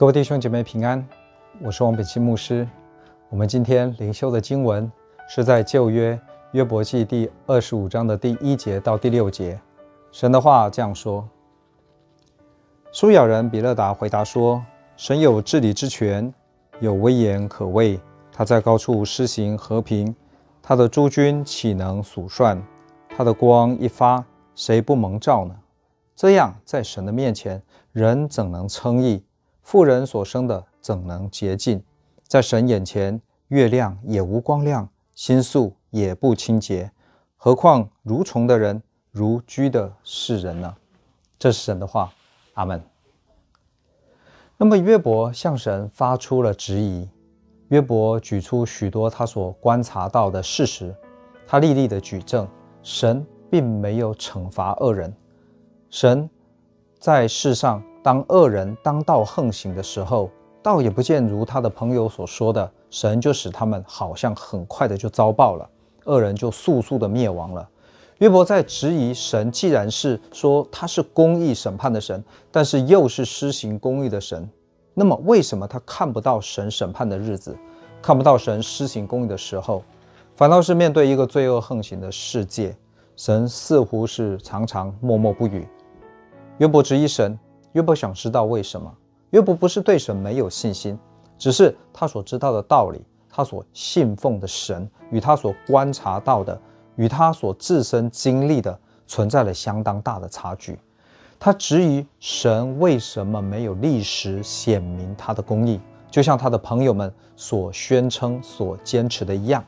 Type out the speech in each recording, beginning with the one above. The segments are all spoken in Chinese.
各位弟兄姐妹平安，我是王北七牧师。我们今天灵修的经文是在旧约约伯记第二十五章的第一节到第六节。神的话这样说：书亚人比勒达回答说：“神有治理之权，有威严可畏。他在高处施行和平，他的诸军岂能数算？他的光一发，谁不蒙照呢？这样，在神的面前，人怎能称义？”妇人所生的怎能洁净？在神眼前，月亮也无光亮，心宿也不清洁。何况如虫的人，如居的世人呢？这是神的话，阿门。那么约伯向神发出了质疑。约伯举出许多他所观察到的事实，他历历的举证，神并没有惩罚恶人。神在世上。当恶人当道横行的时候，倒也不见如他的朋友所说的，神就使他们好像很快的就遭报了，恶人就速速的灭亡了。约伯在质疑神，既然是说他是公义审判的神，但是又是施行公义的神，那么为什么他看不到神审判的日子，看不到神施行公义的时候，反倒是面对一个罪恶横行的世界，神似乎是常常默默不语。约伯质疑神。约伯想知道为什么？约伯不是对神没有信心，只是他所知道的道理，他所信奉的神与他所观察到的，与他所自身经历的存在了相当大的差距。他质疑神为什么没有立时显明他的公义，就像他的朋友们所宣称、所坚持的一样。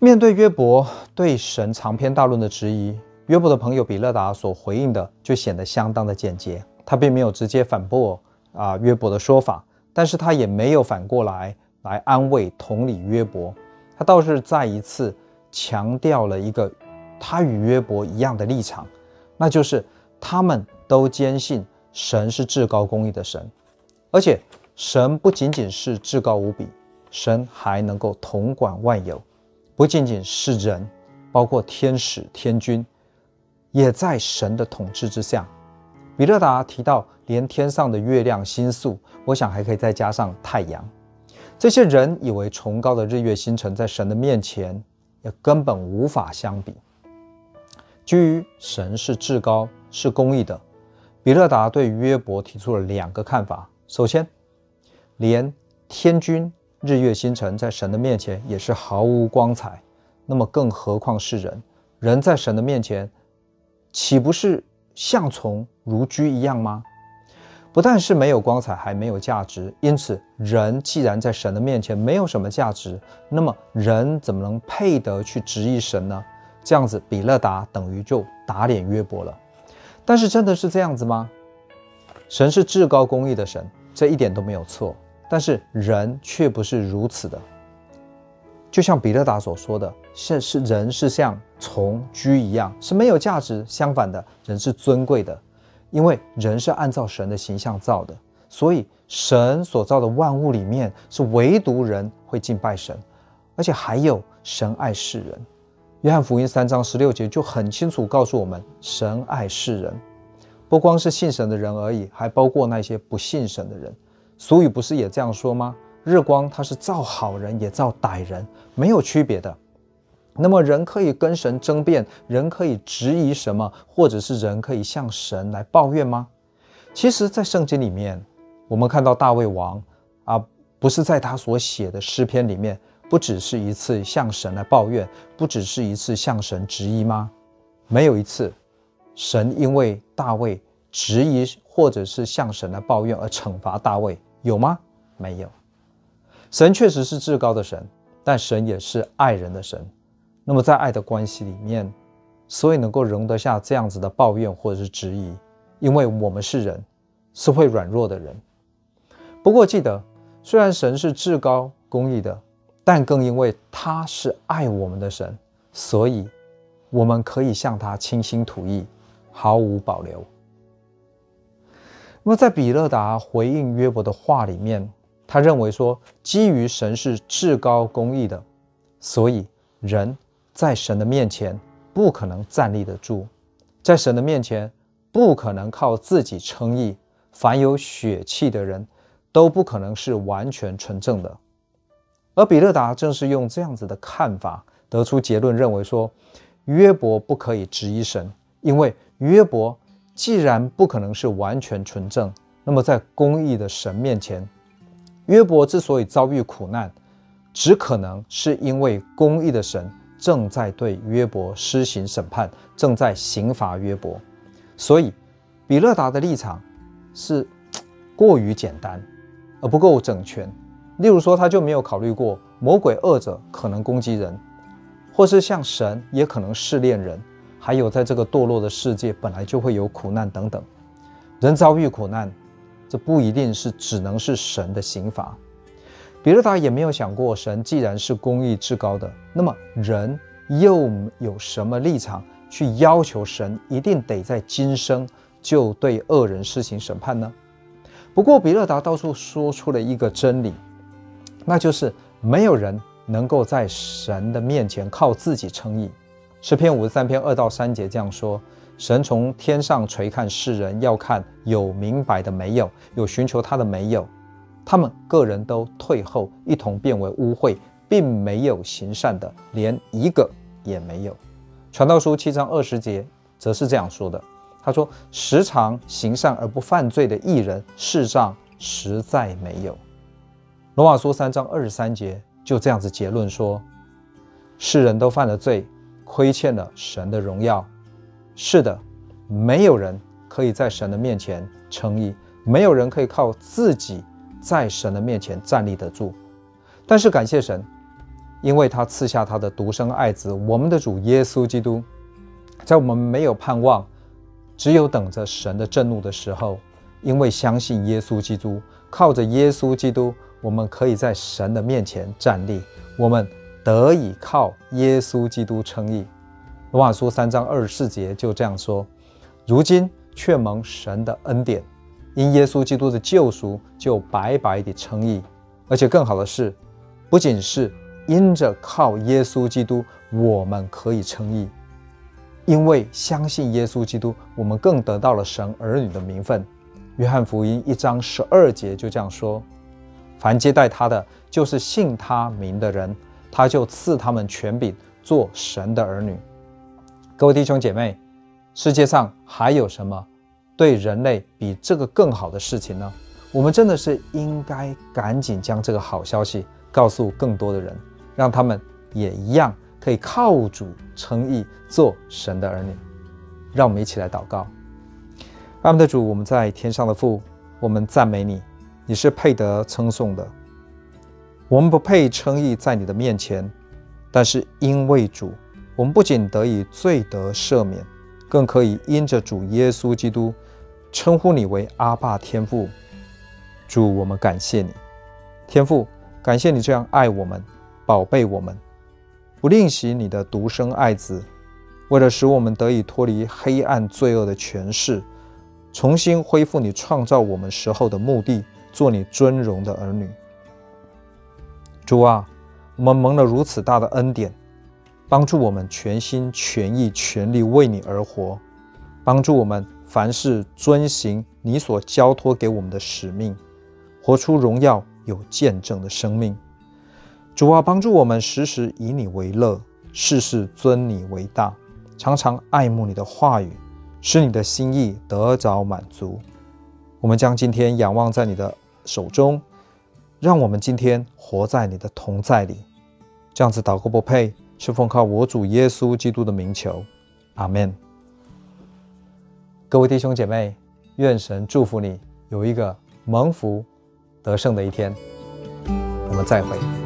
面对约伯对神长篇大论的质疑。约伯的朋友比勒达所回应的就显得相当的简洁，他并没有直接反驳啊约伯的说法，但是他也没有反过来来安慰同理约伯，他倒是再一次强调了一个他与约伯一样的立场，那就是他们都坚信神是至高公义的神，而且神不仅仅是至高无比，神还能够统管万有，不仅仅是人，包括天使天军。也在神的统治之下。比勒达提到，连天上的月亮星宿，我想还可以再加上太阳。这些人以为崇高的日月星辰，在神的面前也根本无法相比。基于神是至高、是公义的，比勒达对约伯提出了两个看法。首先，连天君、日月星辰在神的面前也是毫无光彩，那么更何况是人？人在神的面前。岂不是像虫如居一样吗？不但是没有光彩，还没有价值。因此，人既然在神的面前没有什么价值，那么人怎么能配得去质疑神呢？这样子，比勒达等于就打脸约伯了。但是，真的是这样子吗？神是至高公义的神，这一点都没有错。但是，人却不是如此的。就像比勒达所说的，是是人是像虫居一样，是没有价值。相反的，人是尊贵的，因为人是按照神的形象造的，所以神所造的万物里面，是唯独人会敬拜神，而且还有神爱世人。约翰福音三章十六节就很清楚告诉我们，神爱世人，不光是信神的人而已，还包括那些不信神的人。俗语不是也这样说吗？日光它是照好人也照歹人，没有区别的。那么人可以跟神争辩，人可以质疑什么，或者是人可以向神来抱怨吗？其实，在圣经里面，我们看到大卫王啊，不是在他所写的诗篇里面，不只是一次向神来抱怨，不只是一次向神质疑吗？没有一次，神因为大卫质疑或者是向神来抱怨而惩罚大卫，有吗？没有。神确实是至高的神，但神也是爱人的神。那么在爱的关系里面，所以能够容得下这样子的抱怨或者是质疑，因为我们是人，是会软弱的人。不过记得，虽然神是至高公义的，但更因为他是爱我们的神，所以我们可以向他倾心吐意，毫无保留。那么在比勒达回应约伯的话里面。他认为说，基于神是至高公义的，所以人在神的面前不可能站立得住，在神的面前不可能靠自己称义，凡有血气的人都不可能是完全纯正的。而比勒达正是用这样子的看法得出结论，认为说约伯不可以质疑神，因为约伯既然不可能是完全纯正，那么在公义的神面前，约伯之所以遭遇苦难，只可能是因为公义的神正在对约伯施行审判，正在刑罚约伯。所以，比勒达的立场是过于简单，而不够整全。例如说，他就没有考虑过魔鬼恶者可能攻击人，或是像神也可能试炼人，还有在这个堕落的世界本来就会有苦难等等。人遭遇苦难，这不一定是只能是神的刑罚。比勒达也没有想过，神既然是公义至高的，那么人又有什么立场去要求神一定得在今生就对恶人施行审判呢？不过，比勒达倒是说出了一个真理。那就是没有人能够在神的面前靠自己称义。诗篇五十三篇二到三节这样说：神从天上垂看世人，要看有明白的没有，有寻求他的没有。他们个人都退后，一同变为污秽，并没有行善的，连一个也没有。传道书七章二十节则是这样说的：他说，时常行善而不犯罪的艺人，世上实在没有。罗马书三章二十三节就这样子结论说：世人都犯了罪，亏欠了神的荣耀。是的，没有人可以在神的面前称义，没有人可以靠自己在神的面前站立得住。但是感谢神，因为他赐下他的独生爱子，我们的主耶稣基督，在我们没有盼望，只有等着神的震怒的时候，因为相信耶稣基督，靠着耶稣基督。我们可以在神的面前站立，我们得以靠耶稣基督称义。罗马书三章二十四节就这样说：如今却蒙神的恩典，因耶稣基督的救赎，就白白地称义。而且更好的是，不仅是因着靠耶稣基督，我们可以称义，因为相信耶稣基督，我们更得到了神儿女的名分。约翰福音一章十二节就这样说。凡接待他的，就是信他名的人，他就赐他们权柄，做神的儿女。各位弟兄姐妹，世界上还有什么对人类比这个更好的事情呢？我们真的是应该赶紧将这个好消息告诉更多的人，让他们也一样可以靠主称义，做神的儿女。让我们一起来祷告。阿们的主，我们在天上的父，我们赞美你。你是配得称颂的，我们不配称义在你的面前，但是因为主，我们不仅得以罪得赦免，更可以因着主耶稣基督称呼你为阿爸天父。主，我们感谢你，天父，感谢你这样爱我们，宝贝我们，不吝惜你的独生爱子，为了使我们得以脱离黑暗罪恶的权势，重新恢复你创造我们时候的目的。做你尊荣的儿女，主啊，我们蒙了如此大的恩典，帮助我们全心全意全力为你而活，帮助我们凡事遵行你所交托给我们的使命，活出荣耀有见证的生命。主啊，帮助我们时时以你为乐，事事尊你为大，常常爱慕你的话语，使你的心意得着满足。我们将今天仰望在你的手中，让我们今天活在你的同在里。这样子祷告不配，是奉靠我主耶稣基督的名求，阿门。各位弟兄姐妹，愿神祝福你有一个蒙福得胜的一天。我们再会。